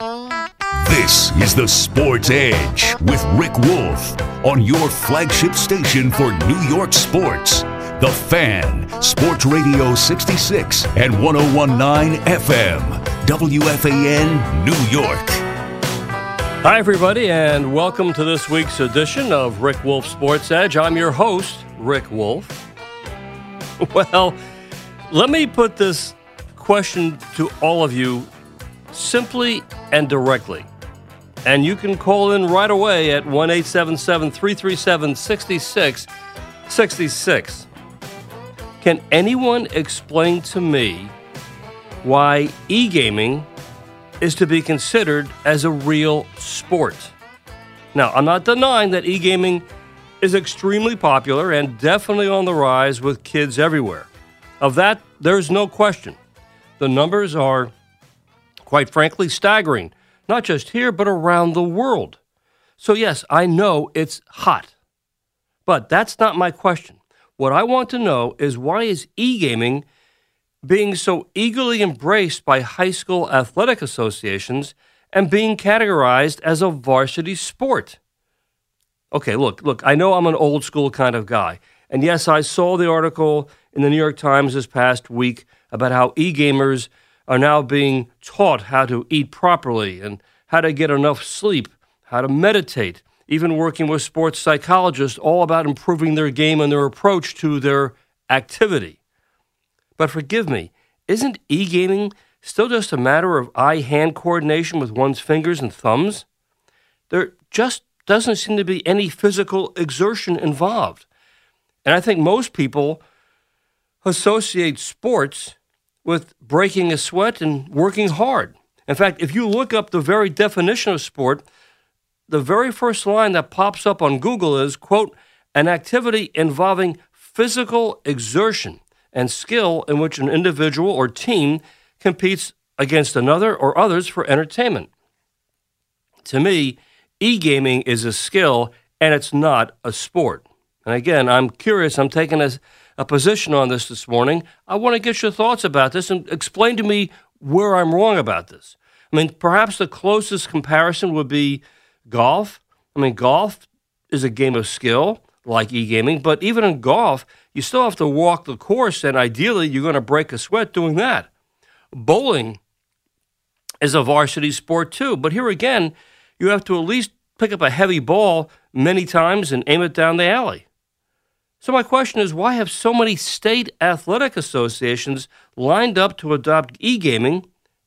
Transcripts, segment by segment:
This is the Sports Edge with Rick Wolff on your flagship station for New York sports. The Fan, Sports Radio 66 and 1019 FM, WFAN, New York. Hi, everybody, and welcome to this week's edition of Rick Wolff Sports Edge. I'm your host, Rick Wolff. Well, let me put this question to all of you simply and directly. And you can call in right away at 1 877 337 6666. Can anyone explain to me why e gaming is to be considered as a real sport? Now, I'm not denying that e gaming is extremely popular and definitely on the rise with kids everywhere. Of that, there's no question. The numbers are, quite frankly, staggering, not just here, but around the world. So, yes, I know it's hot. But that's not my question. What I want to know is why is e gaming being so eagerly embraced by high school athletic associations and being categorized as a varsity sport? Okay, look, look, I know I'm an old school kind of guy. And yes, I saw the article in the New York Times this past week about how e gamers are now being taught how to eat properly and how to get enough sleep, how to meditate, even working with sports psychologists, all about improving their game and their approach to their activity. But forgive me, isn't e gaming still just a matter of eye hand coordination with one's fingers and thumbs? There just doesn't seem to be any physical exertion involved. And I think most people associate sports with breaking a sweat and working hard. In fact, if you look up the very definition of sport, the very first line that pops up on Google is, quote, an activity involving physical exertion and skill in which an individual or team competes against another or others for entertainment. To me, e gaming is a skill and it's not a sport. And again, I'm curious, I'm taking a, a position on this this morning. I want to get your thoughts about this and explain to me where I'm wrong about this. I mean, perhaps the closest comparison would be golf. I mean, golf is a game of skill like e gaming, but even in golf, you still have to walk the course, and ideally, you're going to break a sweat doing that. Bowling is a varsity sport too, but here again, you have to at least pick up a heavy ball many times and aim it down the alley. So, my question is why have so many state athletic associations lined up to adopt e gaming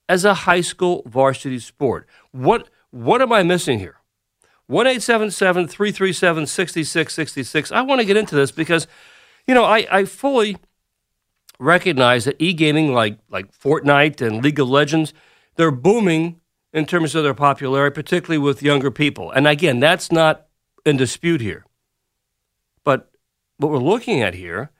as a high school varsity sport? What, what am I missing here? 1 337 6666. I want to get into this because, you know, I, I fully recognize that e gaming like, like Fortnite and League of Legends, they're booming in terms of their popularity, particularly with younger people. And again, that's not in dispute here. What we're looking at here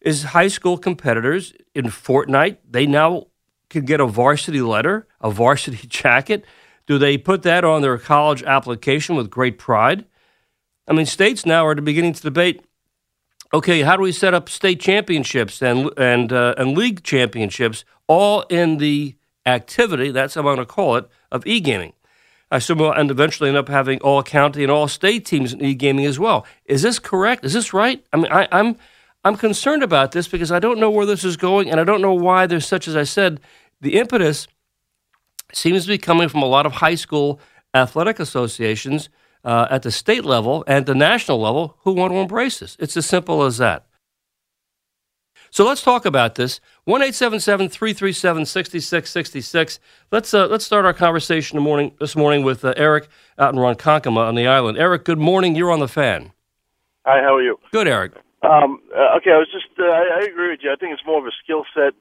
is high school competitors in Fortnite, they now can get a varsity letter, a varsity jacket do they put that on their college application with great pride? I mean, states now are beginning to debate. Okay, how do we set up state championships and and uh, and league championships all in the activity? That's how I'm going to call it of e gaming. I assume we'll and eventually end up having all county and all state teams in e gaming as well. Is this correct? Is this right? I mean, I, I'm I'm concerned about this because I don't know where this is going, and I don't know why there's such, as I said, the impetus seems to be coming from a lot of high school athletic associations uh, at the state level and the national level who want to embrace this. It's as simple as that. So let's talk about this. 1 337 6666. Let's, uh, let's start our conversation morning, this morning with uh, Eric out in Ronkonkoma on the island. Eric, good morning. You're on the fan. Hi, how are you? Good, Eric. Um, uh, okay, I was just, uh, I, I agree with you. I think it's more of a skill set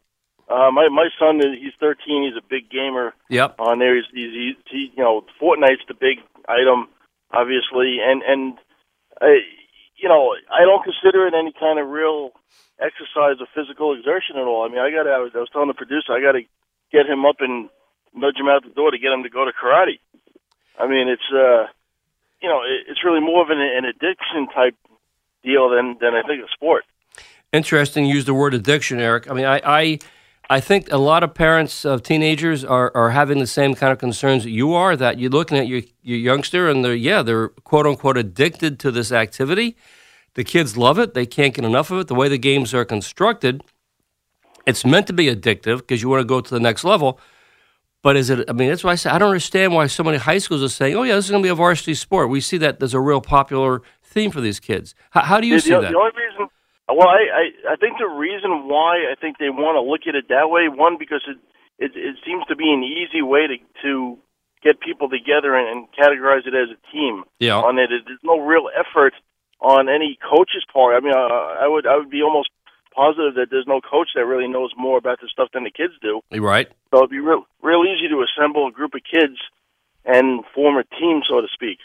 Uh, my my son, he's 13. He's a big gamer Yep. on there. He's, he's, he's he, you know, Fortnite's the big item, obviously, and and I, you know, I don't consider it any kind of real exercise or physical exertion at all. I mean, I got. I was, telling the producer, I got to get him up and nudge him out the door to get him to go to karate. I mean, it's uh, you know, it, it's really more of an, an addiction type deal than than I think a sport. Interesting. You use the word addiction, Eric. I mean, I, I, I think a lot of parents of teenagers are, are having the same kind of concerns that you are. That you're looking at your your youngster, and they're yeah, they're quote unquote addicted to this activity. The kids love it. They can't get enough of it. The way the games are constructed, it's meant to be addictive because you want to go to the next level. But is it? I mean, that's why I say I don't understand why so many high schools are saying, "Oh yeah, this is going to be a varsity sport." We see that there's a real popular theme for these kids. How, how do you the, see the, that? the only reason, well, I, I I think the reason why I think they want to look at it that way, one because it it, it seems to be an easy way to to get people together and, and categorize it as a team. Yeah. On it, there's no real effort on any coach's part. I mean, uh, I would I would be almost positive that there's no coach that really knows more about this stuff than the kids do. Right. So it'd be real real easy to assemble a group of kids and form a team, so to speak.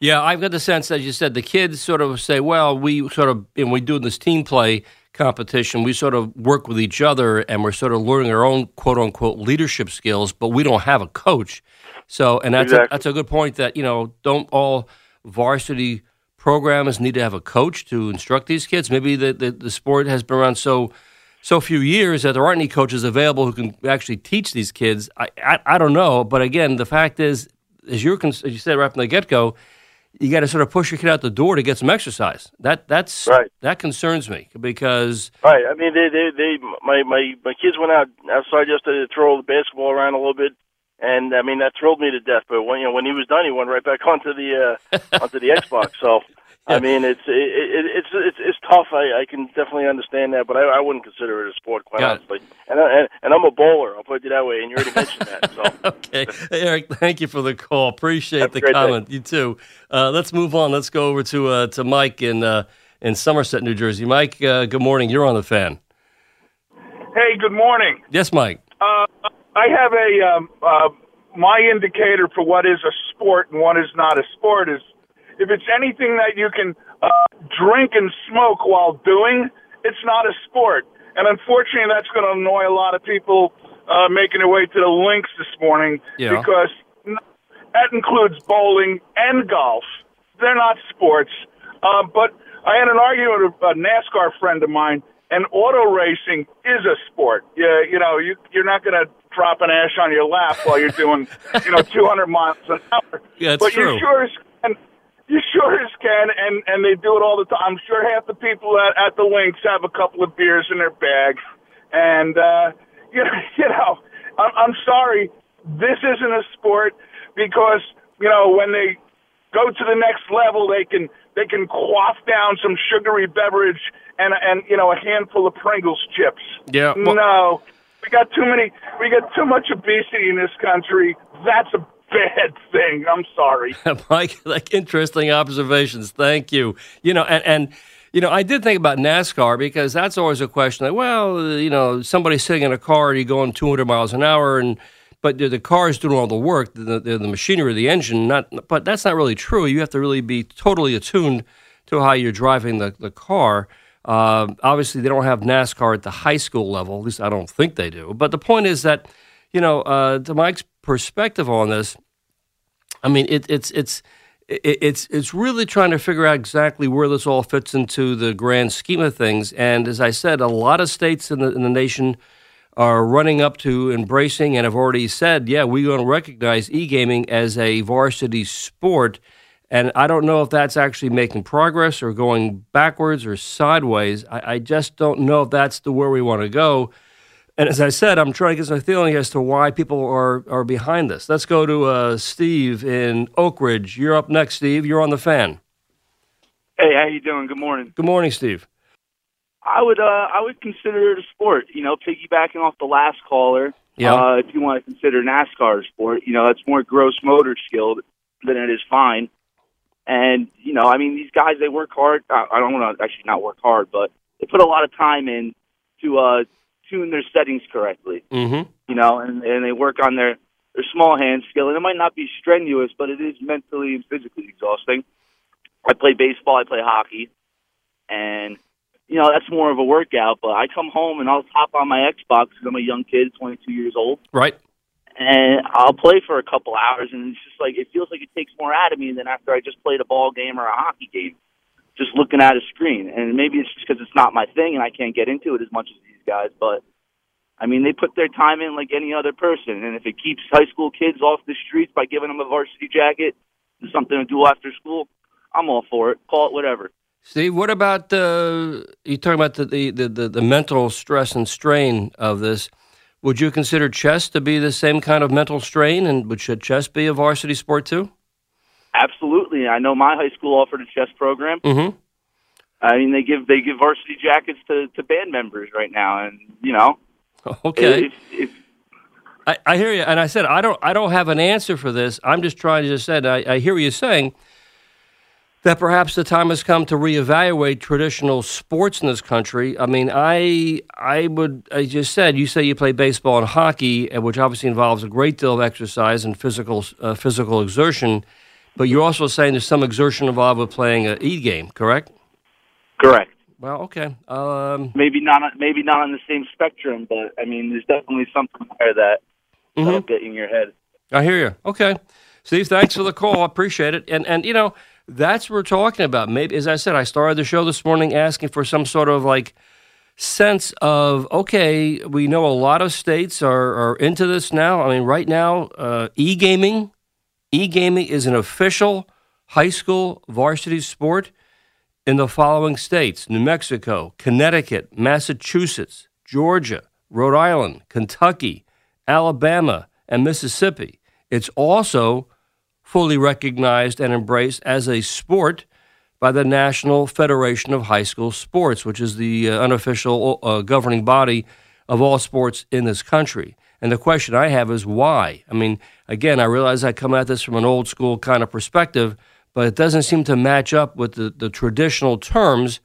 Yeah, I've got the sense, as you said, the kids sort of say, well, we sort of, and we do this team play competition, we sort of work with each other and we're sort of learning our own quote unquote leadership skills, but we don't have a coach. So, and that's, a, that's a good point that, you know, don't all varsity programs need to have a coach to instruct these kids? Maybe the, the, the sport has been around so so few years that there aren't any coaches available who can actually teach these kids. I, I, I don't know, but again, the fact is, as you're as you said right from the get go, you got to sort of push your kid out the door to get some exercise. That that's Right. that concerns me because Right. I mean, they, they, they, my, my, my kids went out outside yesterday to throw the basketball around a little bit, and I mean that thrilled me to death. But when you know when he was done, he went right back onto the uh, onto the Xbox. So. I mean, it's it, it, it's it's it's tough. I, I can definitely understand that, but I, I wouldn't consider it a sport, quite Got it. honestly. And, I, and and I'm a bowler. I'll put it that way. And you already mentioned that. So okay, Hey, Eric, thank you for the call. Appreciate Have the great day. comment. You too. Uh, let's move on. Let's go over to uh, to Mike in uh, in Somerset, New Jersey. Mike, uh, good morning. You're on the fan. Hey, good morning. Yes, Mike. Uh, I have a um, uh, my indicator for what is a sport and what is not a sport is if it's anything that you can uh, drink and smoke while doing, it's not a sport. And unfortunately, that's going to annoy a lot of people uh, making their way to the links this morning Yeah. because that includes bowling and golf. They're not sports. Uh, but I had an argument with a NASCAR friend of mine, and auto racing is a sport. Yeah, you know, you, you're not going to drop an ash on your lap while you're doing, you know, 200 miles an hour. Yeah, it's true. but true. you sure as can, you sure as can, and and they do it all the time. I'm sure half the people at, at the links have a couple of beers in their bag, and uh, you know, you know, I'm, I'm sorry, this isn't a sport because you know when they go to the next level, they can they can quaff down some sugary beverage and and you know a handful of Pringles chips. Yeah, well- no, we got too many. We got too much obesity in this country. That's a bad thing. I'm sorry. Mike, like interesting observations. Thank you. You know, and, and you know, I did think about NASCAR because that's always a question. Like, well, you know, somebody's sitting in a car, you're going 200 miles an hour, and but the, the car is doing all the work, the, the, the machinery, the engine. Not, but that's not really true. You have to really be totally attuned to how you're driving the the car. Uh, obviously, they don't have NASCAR at the high school level. At least I don't think they do. But the point is that, you know, uh, to Mike's perspective on this, I mean, it, it's it's it's it's really trying to figure out exactly where this all fits into the grand scheme of things. And as I said, a lot of states in the in the nation are running up to embracing and have already said, yeah, we're going to recognize e gaming as a varsity sport. And I don't know if that's actually making progress or going backwards or sideways. I, I just don't know if that's the where we want to go. And as I said, I'm trying to get some feeling as to why people are, are behind this. Let's go to uh, Steve in Oak Ridge. You're up next, Steve. You're on the fan. Hey, how you doing? Good morning. Good morning, Steve. I would uh I would consider it a sport. You know, piggybacking off the last caller. Yeah. Uh, if you want to consider NASCAR a sport, you know that's more gross motor skill than it is fine. And you know, I mean, these guys they work hard. I I don't want to actually not work hard, but they put a lot of time in to uh tune their settings correctly. Mm-hmm. You know, and and they work on their their small hand skill, and it might not be strenuous, but it is mentally and physically exhausting. I play baseball, I play hockey, and you know that's more of a workout. But I come home and I'll hop on my Xbox because I'm a young kid, 22 years old, Right. and I'll play for a couple hours, and it's just like it feels like it takes more out of me than after I just played a ball game or a hockey game, just looking at a screen. And maybe it's just because it's not my thing, and I can't get into it as much as guys. But I mean, they put their time in like any other person, and if it keeps high school kids off the streets by giving them a varsity jacket something to do after school, I'm all for it. Call it whatever. Steve, what about the, you talking about the, the, the, the, the mental stress and strain of this? Would you consider chess to be the same kind of mental strain, and would should chess be a varsity sport too? Absolutely. I know my high school offered a chess program. Mm-hmm. I mean, they give they give varsity jackets to, to band members right now, and you know, Okay. if, if I, I hear you, and I said I don't. I don't have an answer for this. I'm just trying to just said. I, I hear what you're saying. That perhaps the time has come to reevaluate traditional sports in this country. I mean, I I would. I just said you say you play baseball and hockey, which obviously involves a great deal of exercise and physical uh, physical exertion. But you're also saying there's some exertion involved with playing an e game, correct? Correct. Well, okay. Um, maybe not maybe not on the same spectrum, but I mean, there's definitely something there that that'll get in your head. I hear you. Okay, Steve, thanks for the call. I appreciate it. And and you know that's what we're talking about. Maybe as I said, I started the show this morning asking for some sort of like sense of okay, we know a lot of states are are into this now. I mean, right now, uh, e gaming, e gaming is an official high school varsity sport in the following states New Mexico, Connecticut, Massachusetts, Georgia, Rhode Island, Kentucky, Alabama, and Mississippi. It's also fully recognized and embraced as a sport by the National Federation of High School Sports, which is the uh, unofficial uh, governing body of all sports in this country. And the question I have is why? I mean, again, I realize I come at this from an old school kind of perspective, but it doesn't seem to match up with the, the traditional terms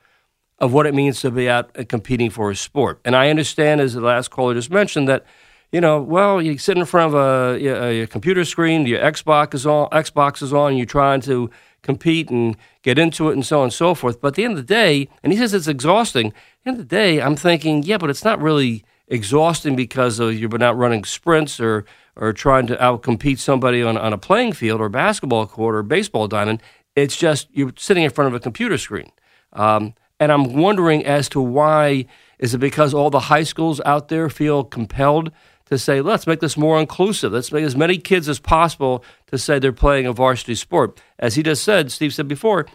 of what it means to be out uh, competing for a sport. And I understand, as the last caller just mentioned, that you know, well, you sit in front of a, a, a computer screen, your Xbox is on, Xbox is on, you're trying to compete and get into it and so on and so forth. But at the end of the day, and he says it's exhausting. At the end of the day, I'm thinking, yeah, but it's not really exhausting because of you're not running sprints or or trying to outcompete somebody on, on a playing field or basketball court or baseball diamond. It's just you're sitting in front of a computer screen. Um, and I'm wondering as to why is it because all the high schools out there feel compelled to say, let's make this more inclusive. Let's make as many kids as possible to say they're playing a varsity sport. As he just said, Steve said before,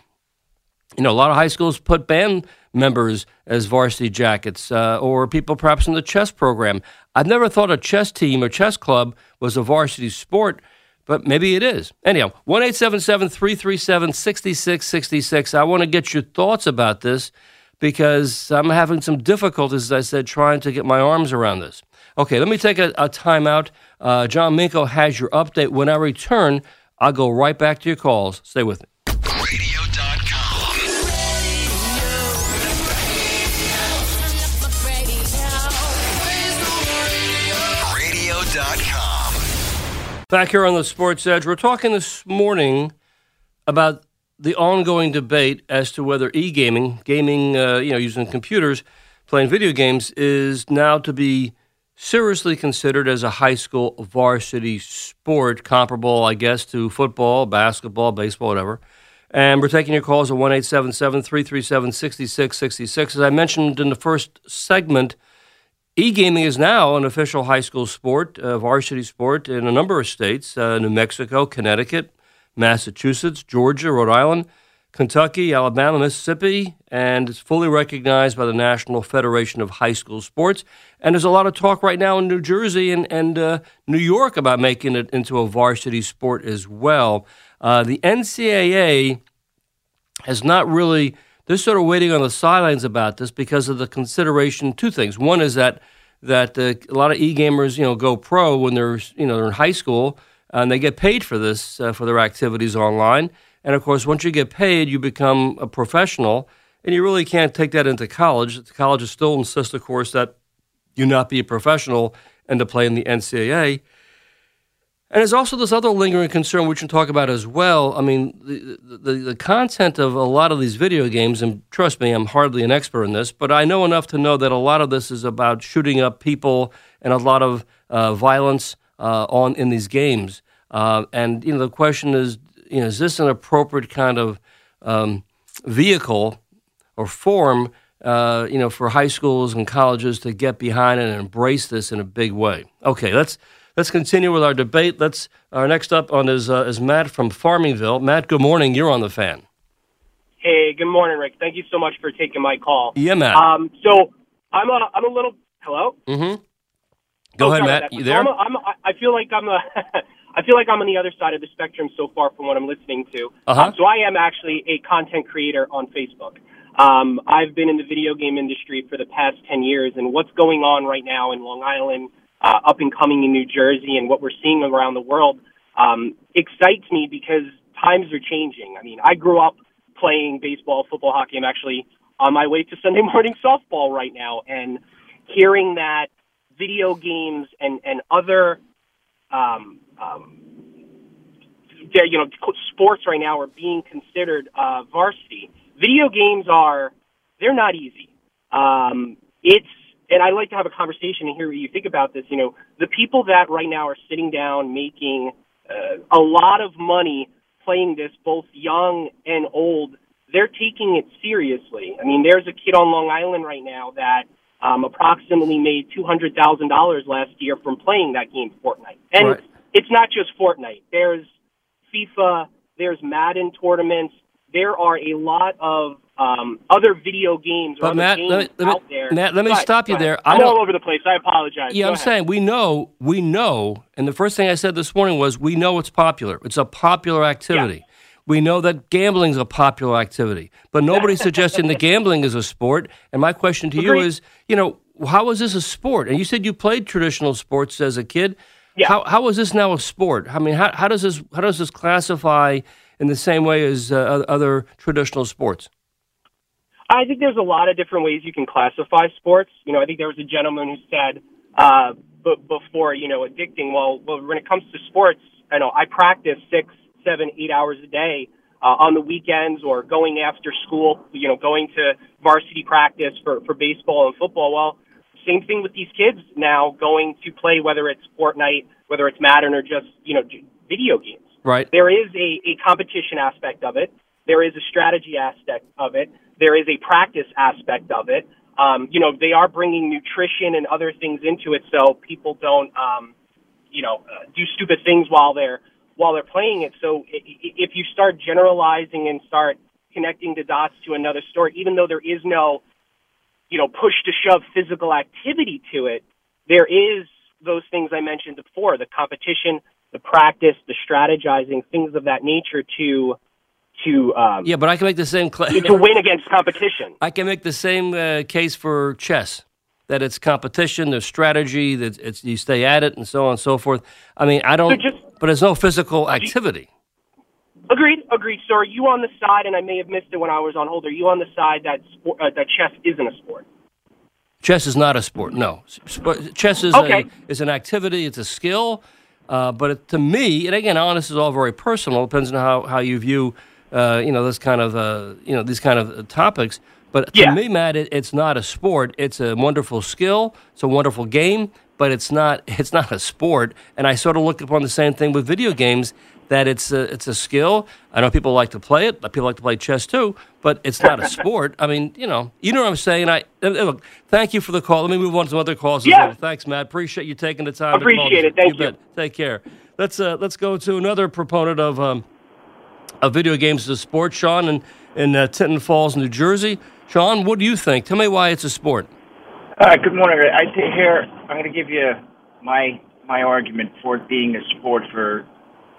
you know, a lot of high schools put band members as varsity jackets uh, or people perhaps in the chess program. I've never thought a chess team or chess club was a varsity sport, but maybe it is. Anyhow, 1 337 6666. I want to get your thoughts about this because I'm having some difficulties, as I said, trying to get my arms around this. Okay, let me take a, a timeout. Uh, John Minko has your update. When I return, I'll go right back to your calls. Stay with me. Radio.com. Back here on the Sports Edge, we're talking this morning about the ongoing debate as to whether e-gaming, gaming, uh, you know, using computers, playing video games, is now to be seriously considered as a high school varsity sport, comparable, I guess, to football, basketball, baseball, whatever. And we're taking your calls at 1 337 6666. As I mentioned in the first segment, E gaming is now an official high school sport, uh, varsity sport in a number of states uh, New Mexico, Connecticut, Massachusetts, Georgia, Rhode Island, Kentucky, Alabama, Mississippi, and it's fully recognized by the National Federation of High School Sports. And there's a lot of talk right now in New Jersey and, and uh, New York about making it into a varsity sport as well. Uh, the NCAA has not really they're sort of waiting on the sidelines about this because of the consideration. Two things. One is that that uh, a lot of e gamers, you know, go pro when they're you know they're in high school and they get paid for this uh, for their activities online. And of course, once you get paid, you become a professional, and you really can't take that into college. The colleges still insist, of course, that you not be a professional and to play in the NCAA. And there's also this other lingering concern which we can talk about as well. I mean, the, the, the content of a lot of these video games, and trust me, I'm hardly an expert in this, but I know enough to know that a lot of this is about shooting up people and a lot of uh, violence uh, on in these games. Uh, and you know, the question is, you know, is this an appropriate kind of um, vehicle or form, uh, you know, for high schools and colleges to get behind and embrace this in a big way? Okay, let's Let's continue with our debate. Let's our next up on is uh, is Matt from Farmingville. Matt, good morning. You're on the fan. Hey, good morning, Rick. Thank you so much for taking my call. Yeah, Matt. Um, so I'm a I'm a little hello. Mm-hmm. Go Oh, ahead, sorry Matt. You there? I'm a, I'm a, I feel like I'm a I feel like I'm on the other side of the spectrum so far from what I'm listening to. Uh-huh. Um, so I am actually a content creator on Facebook. Um, I've been in the video game industry for the past 10 years, and what's going on right now in Long Island, uh, up and coming in New Jersey, and what we're seeing around the world um, excites me because times are changing. I mean, I grew up playing baseball, football, hockey. I'm actually on my way to Sunday morning softball right now, and hearing that video games and and other um, um, you know sports right now are being considered uh, varsity. Video games are they're not easy. Um, it's and I'd like to have a conversation and hear what you think about this. You know, the people that right now are sitting down making uh, a lot of money playing this, both young and old, they're taking it seriously. I mean, there's a kid on Long Island right now that um, approximately made two hundred thousand dollars last year from playing that game, Fortnite. And Right. it's not just Fortnite. There's FIFA. There's Madden tournaments. There are a lot of um, other video games or But other Matt, games let me- let me- out there. Matt, let me ahead, stop you there. I I'm all over the place. I apologize. Yeah, Go I'm ahead. saying we know, we know, and the first thing I said this morning was we know it's popular. It's a popular activity. We know that gambling is a popular activity, but nobody's suggesting that gambling is a sport. And my question to you is, you know, how is this a sport? And you said you played traditional sports as a kid. Yeah. How how is this now a sport? I mean, how, how does this how does this classify in the same way as uh, other traditional sports? I think there's a lot of different ways you can classify sports. You know, I think there was a gentleman who said, uh, b- before, you know, addicting, well, well, when it comes to sports, I know I practice six, seven, eight hours a day, uh, on the weekends or going after school, you know, going to varsity practice for, for baseball and football. Well, same thing with these kids now going to play, whether it's Fortnite, whether it's Madden or just, you know, video games Right. there is a, a competition aspect of it. There is a strategy aspect of it. There is a practice aspect of it. Um, you know, they are bringing nutrition and other things into it so people don't, um, you know, uh, do stupid things while they're while they're playing it. So if you start generalizing and start connecting the dots to another story, even though there is no, you know, push to shove physical activity to it, there is those things I mentioned before: the competition, the practice, the strategizing, things of that nature to to um, Yeah, but I can make the same. Cl- to win against competition. I can make the same uh, case for chess. That it's competition, there's strategy, that it's you stay at it, and so on and so forth. I mean, I don't. just- but there's no physical activity. Agreed, agreed. So are you on the side, and I may have missed it when I was on hold, are you on the side that sport, uh, that chess isn't a sport? Chess is not a sport. No, Sp- chess is Okay. a is an activity. It's a skill. Uh, but it, to me, and again, all this is all very personal. Depends on how, how you view, uh, you know, this kind of uh, you know these kind of uh, topics. But to Yeah. me, Matt, it, it's not a sport. It's a wonderful skill. It's a wonderful game, but it's not it's not a sport. And I sort of look upon the same thing with video games. That it's a, it's a skill. I know people like to play it. People like to play chess too, but it's not a sport. I mean, you know, you know what I'm saying. I uh, look. Thank you for the call. Let me move on to some other calls. Yeah. well. Thanks, Matt. Appreciate you taking the time. to call. Appreciate it. Thank you. bet. Take care. Let's uh, let's go to another proponent of um, of video games as a sport, Sean, in in uh, Tinton Falls, New Jersey. Sean, what do you think? Tell me why it's a sport. All right, good morning. I think here I'm going to give you my my argument for it being a sport for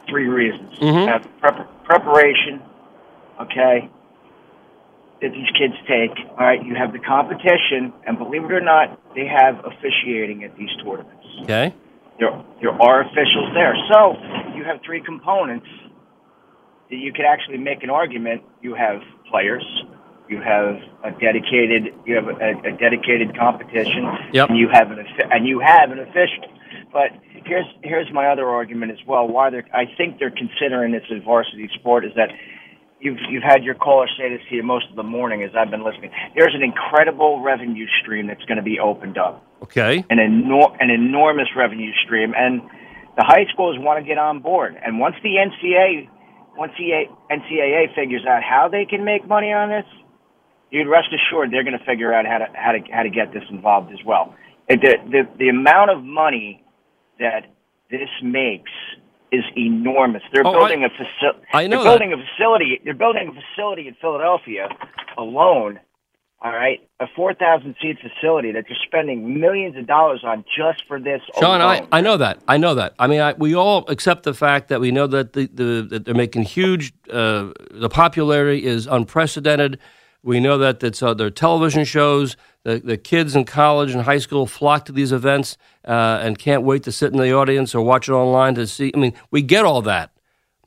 three reasons. Mhm. You have prep- preparation, okay, that these kids take. All right, you have the competition, and believe it or not, they have officiating at these tournaments. Okay. There there are officials there, so you have three components you could actually make an argument. You have players, you have a dedicated you have a, a dedicated competition, Yep. and you have an and you have an official. But here's here's my other argument as well. Why they're I think they're considering this a varsity sport is that you've you've had your caller say this to you most of the morning as I've been listening. There's an incredible revenue stream that's going to be opened up Okay. an enor- an enormous revenue stream, and the high schools want to get on board. And once the NCAA, once the NCAA figures out how they can make money on this, you'd rest assured they're going to figure out how to how to how to get this involved as well. The, the the amount of money that this makes is enormous. They're Oh, building I- a facility. I know They're building a facility. They're building a facility in Philadelphia alone all right, a 4,000 seat facility that you're spending millions of dollars on just for this. Sean, I. I know that. I know that. I mean, I, we all accept the fact that we know that the, the that they're making huge. Uh, the popularity is unprecedented. We know that it's uh, their television shows. The, the kids in college and high school flock to these events uh, and can't wait to sit in the audience or watch it online to see. I mean, we get all that.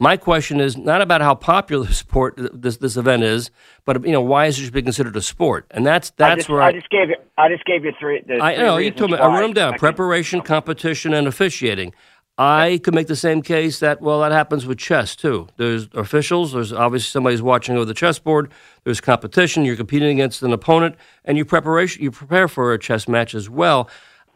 My question is not about how popular the sport this this event is, but you know why is it should be considered a sport? And that's I that's just, where I just gave you. I just gave you three. The I three know you told me. why. I wrote them down: I preparation, competition, and officiating. I could make the same case that well, that happens with chess too. There's officials. There's obviously somebody's watching over the chessboard. There's competition. You're competing against an opponent, and you preparation. You prepare for a chess match as well,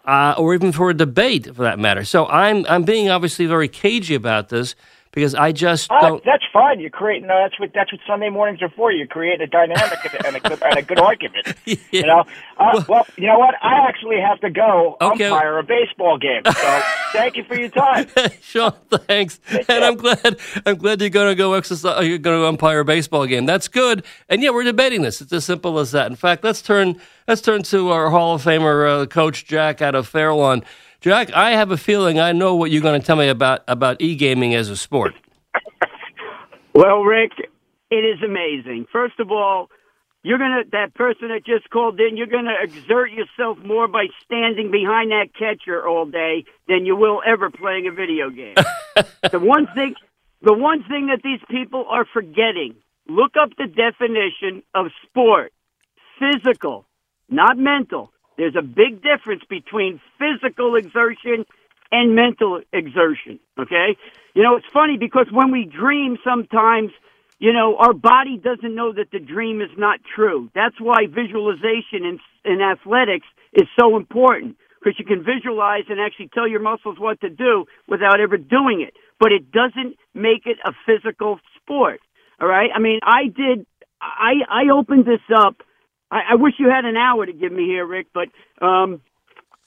uh, or even for a debate, for that matter. So I'm I'm being obviously very cagey about this because I just Ah, don't. that's fine. You're creating. Uh, that's what that's what Sunday mornings are for. You're creating a dynamic and, a good, and a good argument. You know. Uh, well, you know what? I actually have to go Okay. umpire a baseball game. So thank you for your time. Sean, thanks, and I'm glad. I'm glad you're going to go exercise. You're going to umpire a baseball game. That's good. And yeah, we're debating this. It's as simple as that. In fact, let's turn let's turn to our Hall of Famer uh, coach Jack out of Fairlawn. Jack, I have a feeling I know what you're going to tell me about about e gaming as a sport. Well, Rick, it is amazing. First of all, you're gonna that person that just called in. You're gonna exert yourself more by standing behind that catcher all day than you will ever playing a video game. the one thing, the one thing that these people are forgetting. Look up the definition of sport: physical, not mental. There's a big difference between physical exertion and mental exertion. Okay? You know, it's funny because when we dream sometimes, you know, our body doesn't know that the dream is not true. That's why visualization in, in athletics is so important because you can visualize and actually tell your muscles what to do without ever doing it. But it doesn't make it a physical sport. All right? I mean, I did, I, I opened this up. I, I wish you had an hour to give me here, Rick, but, um,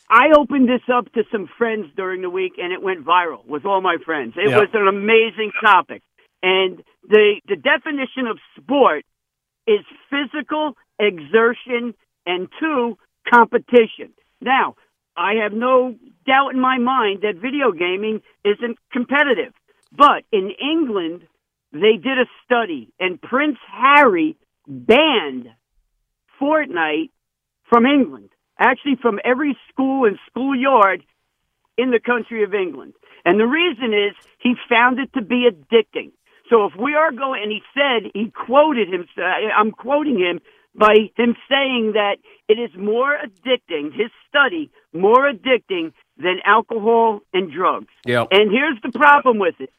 I opened this up to some friends during the week and it went viral with all my friends. It Yeah. was an amazing topic. And the the definition of sport is physical exertion and two competition. Now, I have no doubt in my mind that video gaming isn't competitive. But in England, they did a study and Prince Harry banned Fortnite from England, actually from every school and schoolyard in the country of England. And the reason is he found it to be addicting. So if we are going, and he said, he quoted him, I'm quoting him by him saying that it is more addicting, his study, more addicting than alcohol and drugs. Yeah. And here's the problem with it.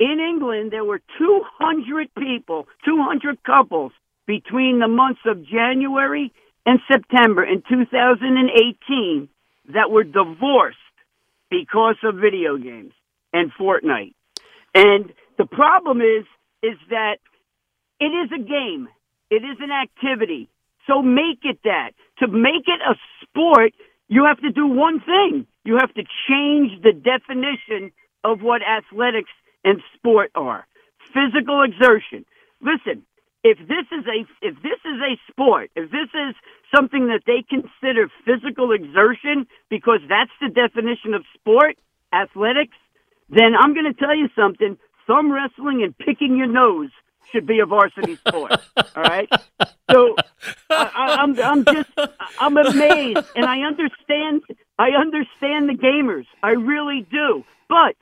In England, there were 200 people, 200 couples between the months of January and September in 2018 that were divorced because of video games and Fortnite. And the problem is, is that it is a game. It is an activity. So make it that. To make it a sport, you have to do one thing. You have to change the definition of what athletics and sport are. Physical exertion. Listen, if this is a if this is a sport, if this is something that they consider physical exertion because that's the definition of sport, athletics, then I'm going to tell you something. Thumb wrestling and picking your nose should be a varsity sport. all right. So I, I, I'm I'm just I'm amazed, and I understand I understand the gamers. I really do. But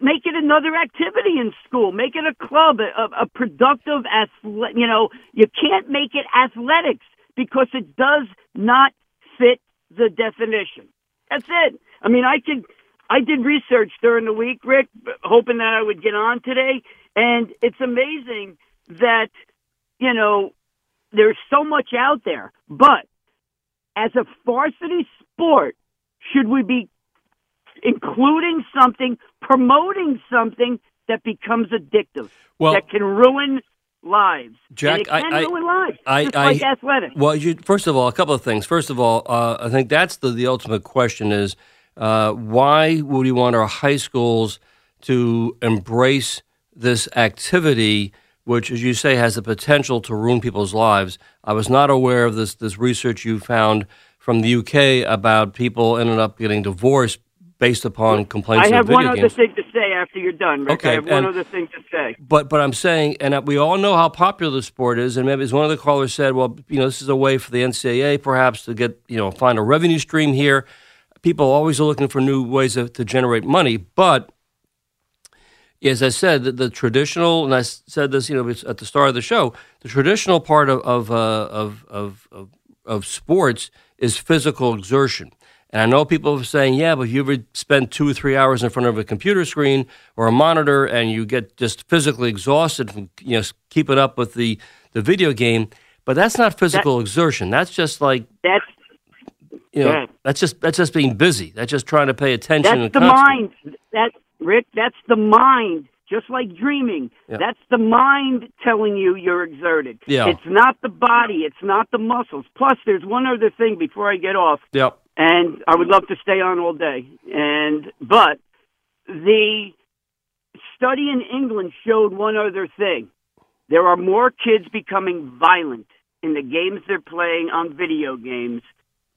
make it another activity in school. Make it a club, a, a productive athlete. You know, you can't make it athletics because it does not fit the definition. That's it. I mean, I could. I did research during the week, Rick, hoping that I would get on today, and it's amazing that you know there's so much out there. But as a varsity sport, should we be including something, promoting something that becomes addictive, Well- that can ruin lives? Jack, and it can I- I- ruin lives, I- I- like athletics. Well, you, first of all, a couple of things. First of all, uh, I think that's the, the ultimate question is uh, why would we want our high schools to embrace this activity, which, as you say, has the potential to ruin people's lives? I was not aware of this, this research you found from the UK about people ended up getting divorced based upon complaints I have one other games. thing to say after you're done, Rick. Okay, I have one and- other thing to say. But but I'm saying, and we all know how popular the sport is, and maybe as one of the callers said, well, you know, this is a way for the NCAA perhaps to get you know find a revenue stream here. People always are looking for new ways of, to generate money, but as I said, the, the traditional, and I said this, you know, at the start of the show, the traditional part of of, uh, of, of, of of sports is physical exertion. And I know people are saying, yeah, but if you ever spend two or three hours in front of a computer screen or a monitor and you get just physically exhausted from you know keeping up with the, the video game, but that's not physical exertion. That's just like That's you know, Yeah. that's just that's just being busy. That's just trying to pay attention. That's the mind. That Rick, that's the mind. Just like dreaming, Yeah. that's the mind telling you you're exerted. Yeah. It's not the body. It's not the muscles. Plus, there's one other thing before I get off, Yep. And I would love to stay on all day. And but the study in England showed one other thing. There are more kids becoming violent in the games they're playing on video games.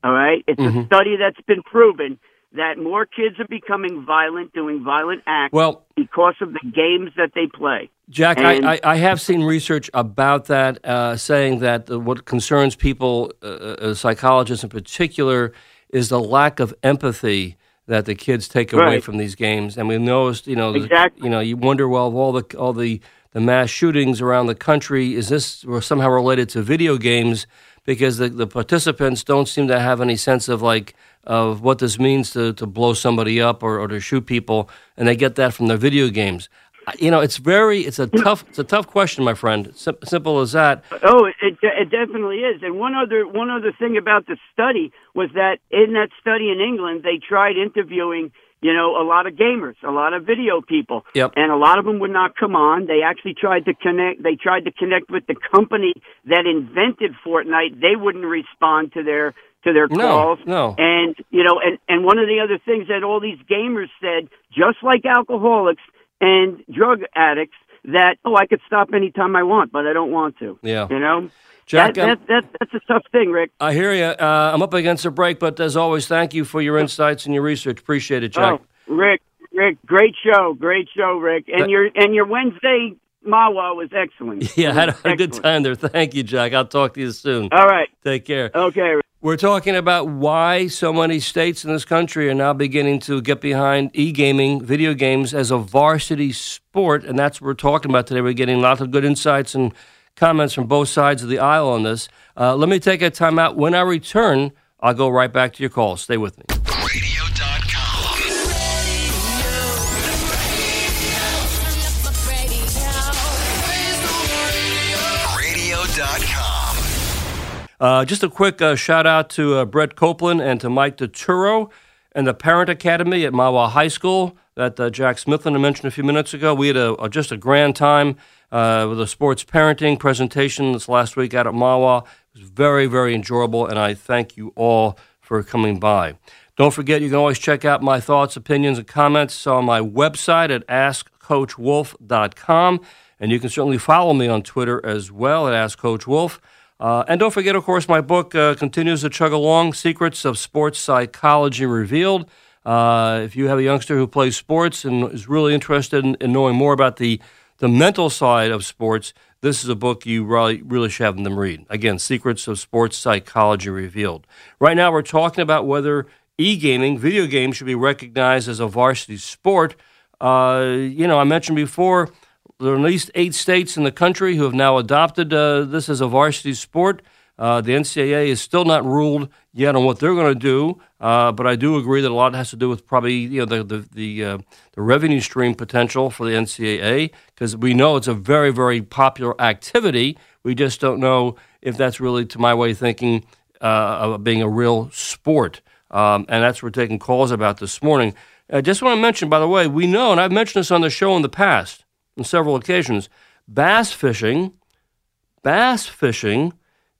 All right? It's Mhm. a study that's been proven that more kids are becoming violent, doing violent acts Well, because of the games that they play. Jack, I, I, I have seen research about that, uh, saying that what concerns people, uh, uh, psychologists in particular, is the lack of empathy that the kids take away Right. from these games. And we noticed, you know, the- you know, you wonder, well, of all the all the the mass shootings around the country, is this somehow related to video games? Because the, the participants don't seem to have any sense of like of what this means to, to blow somebody up or, or to shoot people, and they get that from their video games. You know, it's very, it's a tough, it's a tough question, my friend. Sim- simple as that. Oh, it, it it definitely is. And one other one other thing about the study was that in that study in England, they tried interviewing, you know, a lot of gamers, a lot of video people, Yep. and a lot of them would not come on. They actually tried to connect. They tried to connect with the company that invented Fortnite. They wouldn't respond to their to their No, calls. no. And you know, and and one of the other things that all these gamers said, just like alcoholics and drug addicts, that oh, I could stop anytime I want, but I don't want to. Yeah. You know, Jack, that, that, that, that's a tough thing, Rick. I hear you. Uh, I'm up against a break, but as always, thank you for your insights and your research. Appreciate it, Jack. Oh, Rick, Rick, great show, great show, Rick, and That- your and your Wednesday Mahwah was excellent. Yeah, I had a good time there. Thank you, Jack. I'll talk to you soon. All right, Take care. okay. Rick. We're talking about why so many states in this country are now beginning to get behind e gaming, video games, as a varsity sport. And that's what we're talking about today. We're getting lots of good insights and comments from both sides of the aisle on this. Uh, let me take a time out. When I return, I'll go right back to your call. Stay with me. Radio.com. Uh, just a quick uh, shout out to uh, Brett Copeland and to Mike DeTuro and the Parent Academy at Mahwah High School that uh, Jack Smithland mentioned a few minutes ago. We had a, a- just a grand time uh, with a sports parenting presentation this last week out at Mahwah. It was very, very enjoyable, and I thank you all for coming by. Don't forget, you can always check out my thoughts, opinions, and comments on my website at AskCoachWolff.com. And you can certainly follow me on Twitter as well at AskCoachWolff. Uh, and don't forget, of course, my book uh, continues to chug along Secrets of Sports Psychology Revealed. Uh, if you have a youngster who plays sports and is really interested in, in knowing more about the, the mental side of sports, this is a book you really, really should have them read. Again, Secrets of Sports Psychology Revealed. Right now, we're talking about whether e gaming, video games, should be recognized as a varsity sport. Uh, you know, I mentioned before there are at least eight states in the country who have now adopted uh, this as a varsity sport. Uh, the NCAA is still not ruled yet on what they're going to do, uh, but I do agree that a lot has to do with probably you know the the the, uh, the revenue stream potential for the NCAA because we know it's a very very popular activity. We just don't know if that's really, to my way of thinking, uh, of being a real sport, um, and that's what we're taking calls about this morning. I just want to mention, by the way, we know, and I've mentioned this on the show in the past on several occasions, bass fishing, bass fishing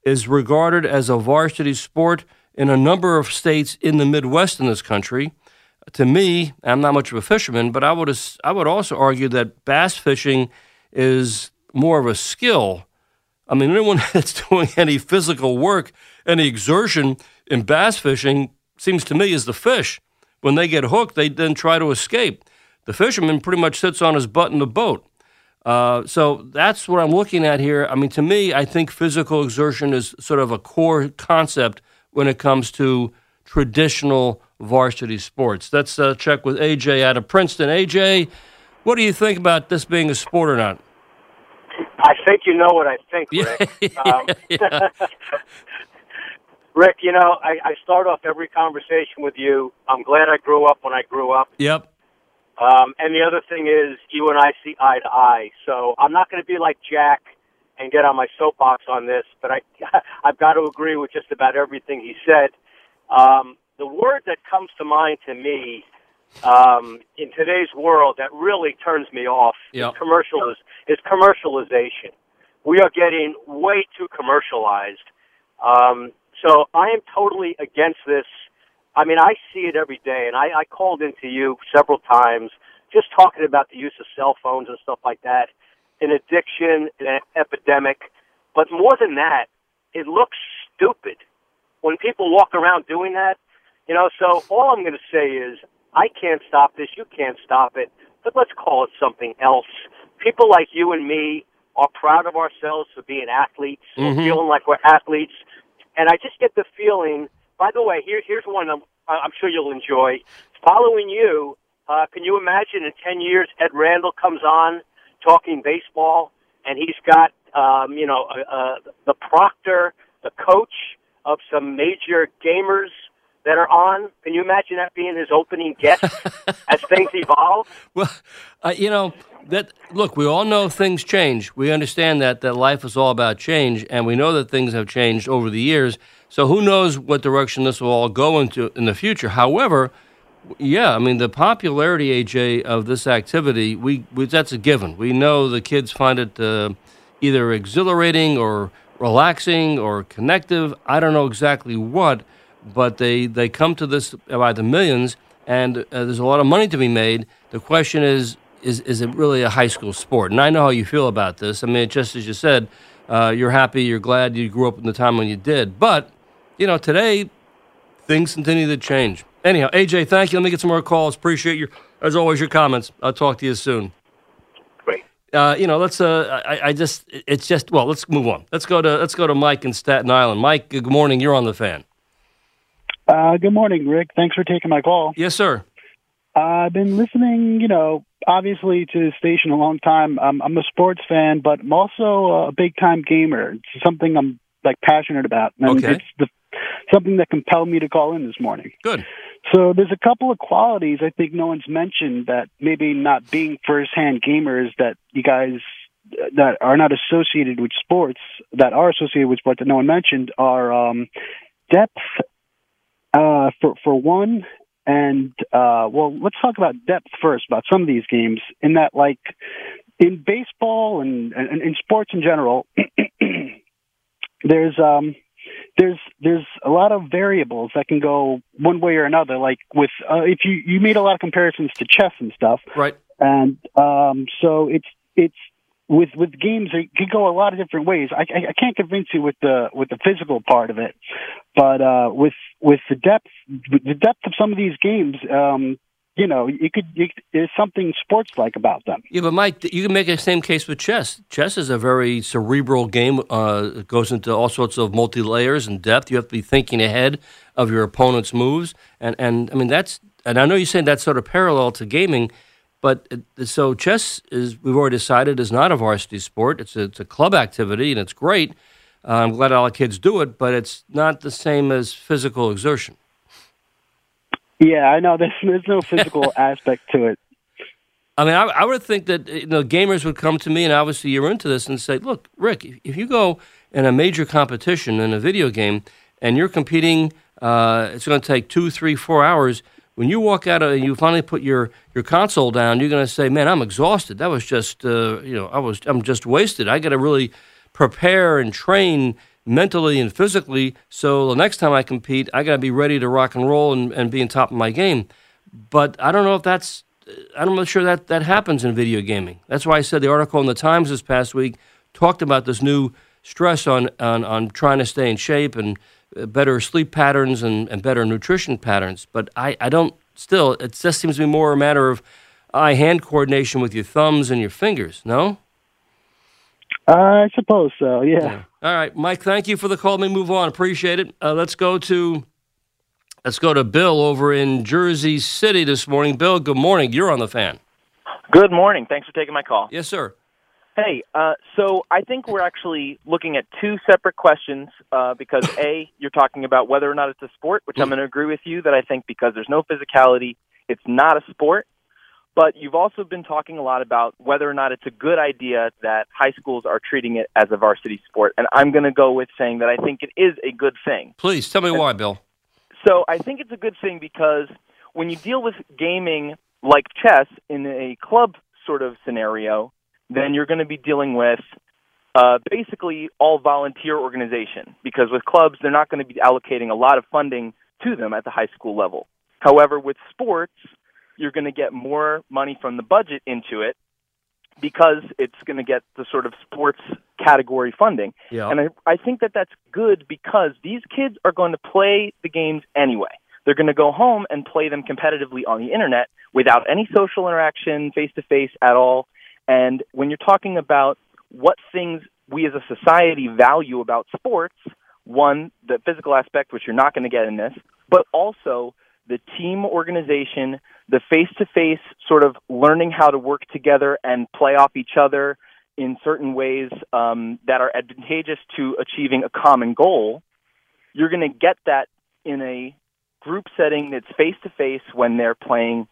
is regarded as a varsity sport in a number of states in the Midwest in this country. To me, I'm not much of a fisherman, but I would I would also argue that bass fishing is more of a skill. I mean, anyone that's doing any physical work, any exertion in bass fishing, seems to me is the fish. When they get hooked, they then try to escape. The fisherman pretty much sits on his butt in the boat. Uh, so that's what I'm looking at here. I mean, to me, I think physical exertion is sort of a core concept when it comes to traditional varsity sports. Let's uh, check with AJ out of Princeton. AJ, what do you think about this being a sport or not? I think you know what I think, Rick. um, Rick, you know, I, I start off every conversation with you. I'm glad I grew up when I grew up. Yep. Um, and the other thing is, you and I see eye to eye. So I'm not going to be like Jack and get on my soapbox on this, but I, I've got to agree with just about everything he said. Um, the word that comes to mind to me um, in today's world that really turns me off Yep. is commercial is commercialization. We are getting way too commercialized. Um, so I am totally against this. I mean, I see it every day, and I, I called into you several times just talking about the use of cell phones and stuff like that, an addiction, an epidemic. But more than that, it looks stupid when people walk around doing that. You know, so all I'm going to say is I can't stop this. You can't stop it. But let's call it something else. People like you and me are proud of ourselves for being athletes, Mhm. feeling like we're athletes. And I just get the feeling. By the way, here, here's one I'm, I'm sure you'll enjoy. Following you, uh, can you imagine in 10 years Ed Randall comes on talking baseball and he's got, um, you know, uh, uh, the proctor, the coach of some major gamers that are on. Can you imagine that being his opening guest as things evolve? Well, uh, you know that. Look, we all know things change. We understand that that life is all about change, and we know that things have changed over the years. So who knows what direction this will all go into in the future? However, yeah, I mean the popularity, AJ, of this activity, we, we that's a given. We know the kids find it uh, either exhilarating or relaxing or connective. I don't know exactly what, but they they come to this by the millions, and uh, there's a lot of money to be made. The question is, is is it really a high school sport? And I know how you feel about this. I mean, just as you said, uh, you're happy, you're glad you grew up in the time when you did, but you know today things continue to change. Anyhow, AJ, thank you. Let me get some more calls. Appreciate your, as always, your comments. I'll talk to you soon. Great. Uh, you know, let's. Uh, I, I just. It's just. Well, let's move on. Let's go to. Let's go to Mike in Staten Island. Mike, good morning. You're on the fan. Uh, good morning, Rick. Thanks for taking my call. Yes, sir. Uh, I've been listening, you know, obviously to the station a long time. I'm, I'm a sports fan, but I'm also a big time gamer. It's something I'm like passionate about. And Okay. It's the, something that compelled me to call in this morning. Good. So there's a couple of qualities I think no one's mentioned that maybe not being firsthand gamers that you guys that are not associated with sports that are associated with sports that no one mentioned are um, depth uh, for for one, and uh, well, let's talk about depth first about some of these games. In that, like in baseball and, and in sports in general, there's um there's there's a lot of variables that can go one way or another. Like with uh, if you you made a lot of comparisons to chess and stuff, Right. and um, so it's it's with with games it could go a lot of different ways. I, I I can't convince you with the with the physical part of it, but uh, with with the depth with the depth of some of these games, um, you know, you could you, there's something sports like about them. Yeah, but Mike, you can make the same case with chess. Chess is a very cerebral game. Uh, it goes into all sorts of multi layers and depth. You have to be thinking ahead of your opponent's moves, and and I mean that's. And I know you're saying that's sort of parallel to gaming. But so chess is we've already decided is not a varsity sport. It's a, it's a club activity and it's great. Uh, I'm glad all the kids do it, but it's not the same as physical exertion. Yeah, I know. There's there's no physical aspect to it. I mean, I, I, would think that you know gamers would come to me, and obviously you're into this, and say, "Look, Rick, if you go in a major competition in a video game and you're competing, uh, it's going to take two, three, four hours. When you walk out and you finally put your, your console down, you're going to say, "Man, I'm exhausted. That was just uh, you know, I was I'm just wasted. I got to really prepare and train." Mentally and physically. So the next time I compete, I got to be ready to rock and roll and, and be on top of my game. But I don't know if that's I'm not sure that that happens in video gaming. That's why I said the article in the Times this past week talked about this new stress on on, on trying to stay in shape and uh, better sleep patterns and, and better nutrition patterns. But I, I don't still it just seems to be more a matter of eye hand coordination with your thumbs and your fingers. No. I suppose so. Yeah. yeah. All right, Mike. Thank you for the call. Let me move on. Appreciate it. Uh, let's go to Let's go to Bill over in Jersey City this morning. Bill, good morning. You're on the fan. Good morning. Thanks for taking my call. Yes, sir. Hey, uh, so I think we're actually looking at two separate questions uh, because A, you're talking about whether or not it's a sport, which I'm mm. going to agree with you that I think because there's no physicality, it's not a sport. But you've also been talking a lot about whether or not it's a good idea that high schools are treating it as a varsity sport. And I'm going to go with saying that I think it is a good thing. Please tell me why, Bill. So I think it's a good thing because when you deal with gaming like chess in a club sort of scenario, then you're going to be dealing with uh, basically all volunteer organization because with clubs they're not going to be allocating a lot of funding to them at the high school level. However, with sports, you're going to get more money from the budget into it because it's going to get the sort of sports category funding. Yeah. And I, I think that that's good because these kids are going to play the games anyway. They're going to go home and play them competitively on the internet without any social interaction, face to face at all. And when you're talking about what things we as a society value about sports, one, the physical aspect, which you're not going to get in this, but also the team organization, the face to face sort of learning how to work together and play off each other in certain ways um, that are advantageous to achieving a common goal, you're going to get that in a group setting that's face to face when they're playing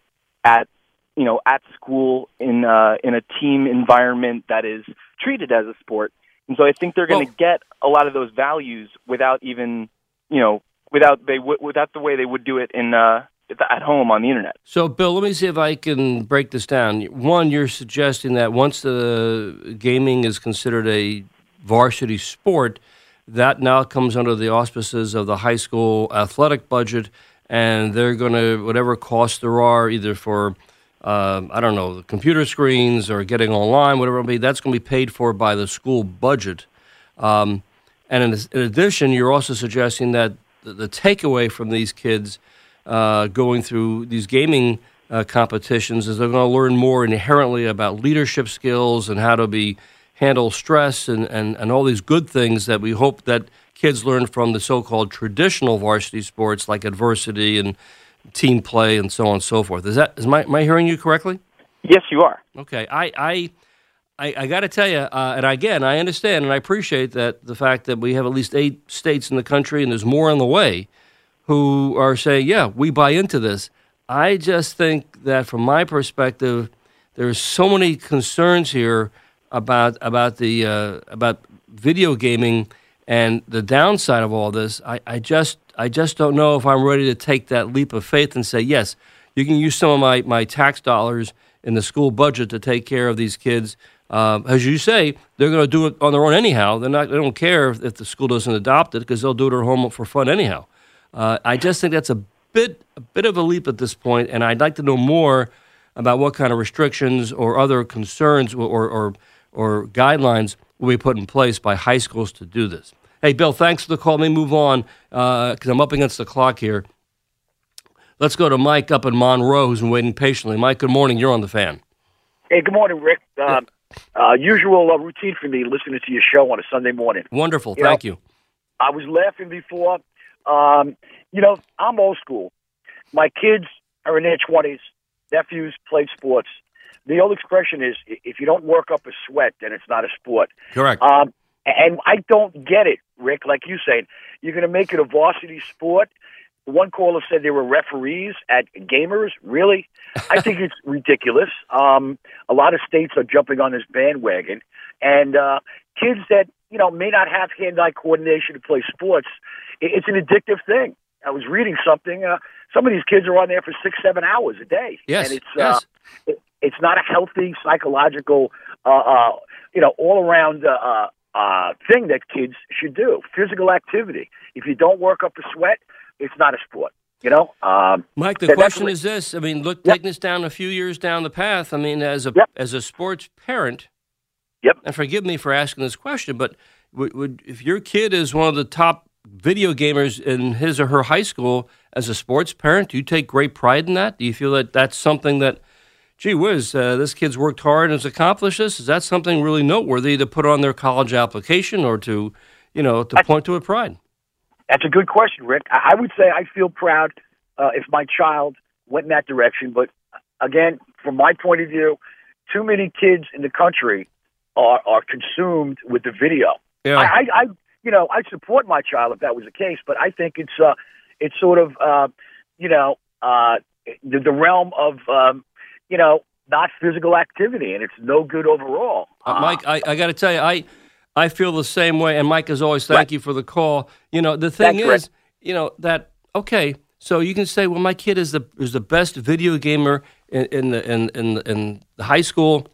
at you know at school in uh, in a team environment that is treated as a sport. And so I think they're going to well, get a lot of those values without even you know without they w- without the way they would do it in uh, at home on the internet. So, Bill, let me see if I can break this down. One, you're suggesting that once the gaming is considered a varsity sport, that now comes under the auspices of the high school athletic budget, and they're going to whatever costs there are, either for um, I don't know computer screens or getting online, whatever it be, that's going to be paid for by the school budget. Um, and in, in addition, you're also suggesting that the, the takeaway from these kids uh, going through these gaming uh, competitions is they're going to learn more inherently about leadership skills and how to be handle stress and, and, and all these good things that we hope that kids learn from the so-called traditional varsity sports like adversity and team play and so on and so forth. Is that is my am I hearing you correctly? Yes, you are. Okay, I I I, I got to tell you, uh, and again, I understand and I appreciate that the fact that we have at least eight states in the country and there's more on the way who are saying, yeah, we buy into this. I just think that from my perspective, there's so many concerns here about about the uh, about video gaming and the downside of all this. I, I just I just don't know if I'm ready to take that leap of faith and say yes, you can use some of my, my tax dollars in the school budget to take care of these kids uh, as you say, they're going to do it on their own anyhow. They're not. They don't care if, if the school doesn't adopt it because they'll do it at home for fun anyhow. Uh, I just think that's a bit a bit of a leap at this point, and I'd like to know more about what kind of restrictions or other concerns or or, or guidelines will be put in place by high schools to do this. Hey, Bill, thanks for the call. Let me move on because uh, I'm up against the clock here. Let's go to Mike up in Monroe, who's been waiting patiently. Mike, good morning. You're on the fan. Hey, good morning, Rick. Um, uh, usual uh, routine for me listening to your show on a Sunday morning. Wonderful. You Thank know, you. I was laughing before. Um, you know, I'm old school. My kids are in their 20s. Nephews played sports. the old expression is if you don't work up a sweat, then it's not a sport. Correct. Um, and I don't get it, Rick. Like you said, you're going to make it a varsity sport. One caller said there were referees at gamers. Really? I think it's ridiculous. Um, a lot of states are jumping on this bandwagon, and uh, kids that you know may not have hand-eye coordination to play sports, it's an addictive thing. I was reading something. Uh, some of these kids are on there for six, seven hours a day, Yes, and it's yes. uh, it, it's not a healthy psychological, uh, uh, you know, all-around uh, uh, uh, thing that kids should do. Physical activity. If you don't work up a sweat, it's not a sport. You know, um, Mike, the that- question what- is this: I mean, look, taking this down a few years down the path. I mean, as a as a sports parent, yep. And forgive me for asking this question, but would, would if your kid is one of the top video gamers in his or her high school, as a sports parent, do you take great pride in that? Do you feel that that's something that, gee whiz, uh, this kid's worked hard and has accomplished this? Is that something really noteworthy to put on their college application or to, you know, to point to with pride? That's a good question, Rick. I I would say I feel proud uh, if my child went in that direction. But again, from my point of view, too many kids in the country are, are consumed with the video. Yeah. I, I, I, you know, I support my child if that was the case, but I think it's uh, it's sort of, uh, you know, uh, the, the realm of, um, you know, not physical activity, and it's no good overall. Uh, Mike, I, I got to tell you, I I feel the same way. And Mike, as always, thank you for the call. You know, the thing Thanks, is, you know that okay. So you can say, well, my kid is the is the best video gamer in, in the in in in the high school,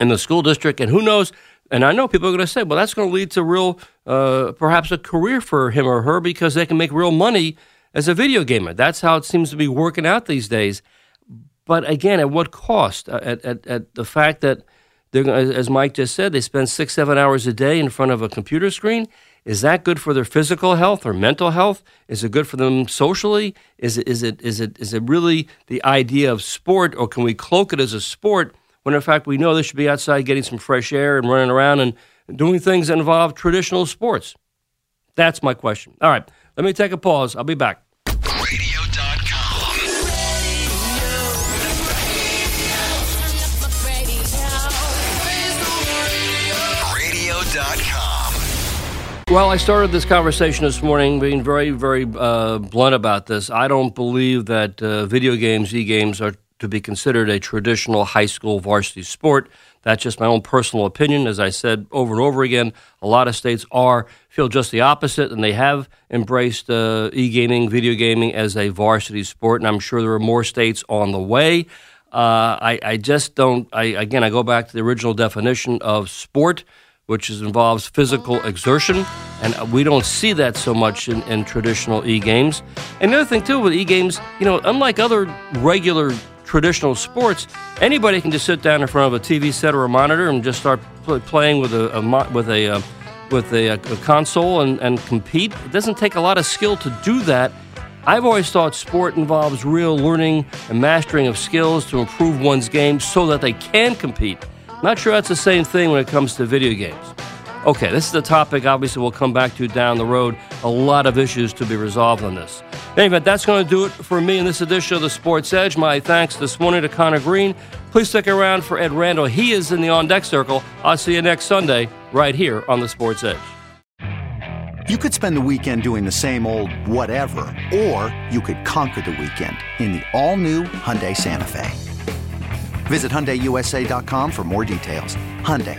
in the school district, and who knows. And I know people are going to say, well, that's going to lead to real, uh, perhaps a career for him or her because they can make real money as a video gamer. That's how it seems to be working out these days. But again, at what cost? Uh, At, at, at the fact that they're as Mike just said, they spend six, seven hours a day in front of a computer screen. Is that good for their physical health or mental health? Is it good for them socially? Is it is it is it is it really the idea of sport, or can we cloak it as a sport when in fact we know they should be outside getting some fresh air and running around and doing things that involve traditional sports? That's my question. All right, let me take a pause. I'll be back. Radio.com. Well, I started this conversation this morning being very, very uh, blunt about this. I don't believe that uh, video games, e games, are to be considered a traditional high school varsity sport. That's just my own personal opinion. As I said over and over again, a lot of states are feel just the opposite, and they have embraced uh, e gaming, video gaming as a varsity sport. And I'm sure there are more states on the way. Uh, I, I just don't. I again, I go back to the original definition of sport which is, involves physical exertion, and we don't see that so much in, in traditional e-games. And the other thing too with e-games, you know, unlike other regular traditional sports, anybody can just sit down in front of a TV set or a monitor and just start pl- playing with a, a mo- with a uh, with a, a console and, and compete. It doesn't take a lot of skill to do that. I've always thought sport involves real learning and mastering of skills to improve one's game so that they can compete. Not sure that's the same thing when it comes to video games. Okay, this is a topic obviously we'll come back to down the road. A lot of issues to be resolved on this. In any event, that's going to do it for me in this edition of the Sports Edge. My thanks this morning to Connor Green. Please stick around for Ed Randall. He is in the on deck circle. I'll see you next Sunday right here on the Sports Edge. You could spend the weekend doing the same old whatever, or you could conquer the weekend in the all-new Hyundai Santa Fe. Visit HyundaiUSA.com for more details. Hyundai,